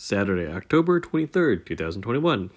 Saturday, October 23rd, 2021.